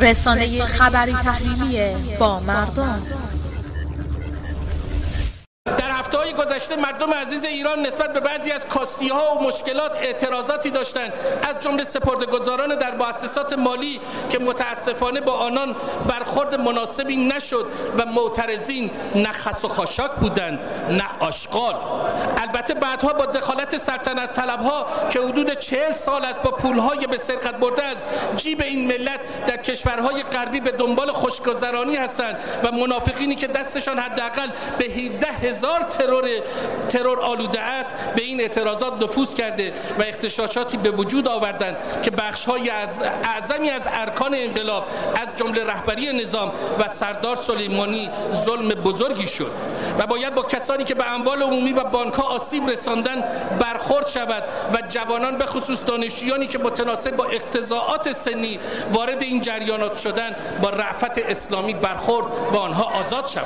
رسانه خبری تحلیلی با مردم. در هفته های گذشته مردم عزیز ایران نسبت به بعضی از کاستی ها و مشکلات اعتراضاتی داشتند. از جمله سپردگزاران در مؤسسات مالی که متاسفانه با آنان برخورد مناسبی نشد و معترضین نه خس و خاشاک بودند نه آشغال. البته بعدها با دخالت سلطنت طلب ها که حدود چهل سال است با پولهای به سرقت برده از جیب این ملت در کشورهای غربی به دنبال خوشگذرانی هستند و منافقینی که دستشان حداقل به 17 هزار ترور ترور آلوده است به این اعتراضات نفوذ کرده و اختشاشاتی به وجود آوردند که بخش‌های از اعظمی از ارکان انقلاب از جمله رهبری نظام و سردار سلیمانی ظلم بزرگی شد. و باید با کسانی که به اموال عمومی و بانک‌ها آسیب رساندن برخورد شود و جوانان به خصوص دانشجویانی که متناسب با اقتضاعات سنی وارد این جریانات شدن با رعفت اسلامی برخورد با آنها آزاد شود.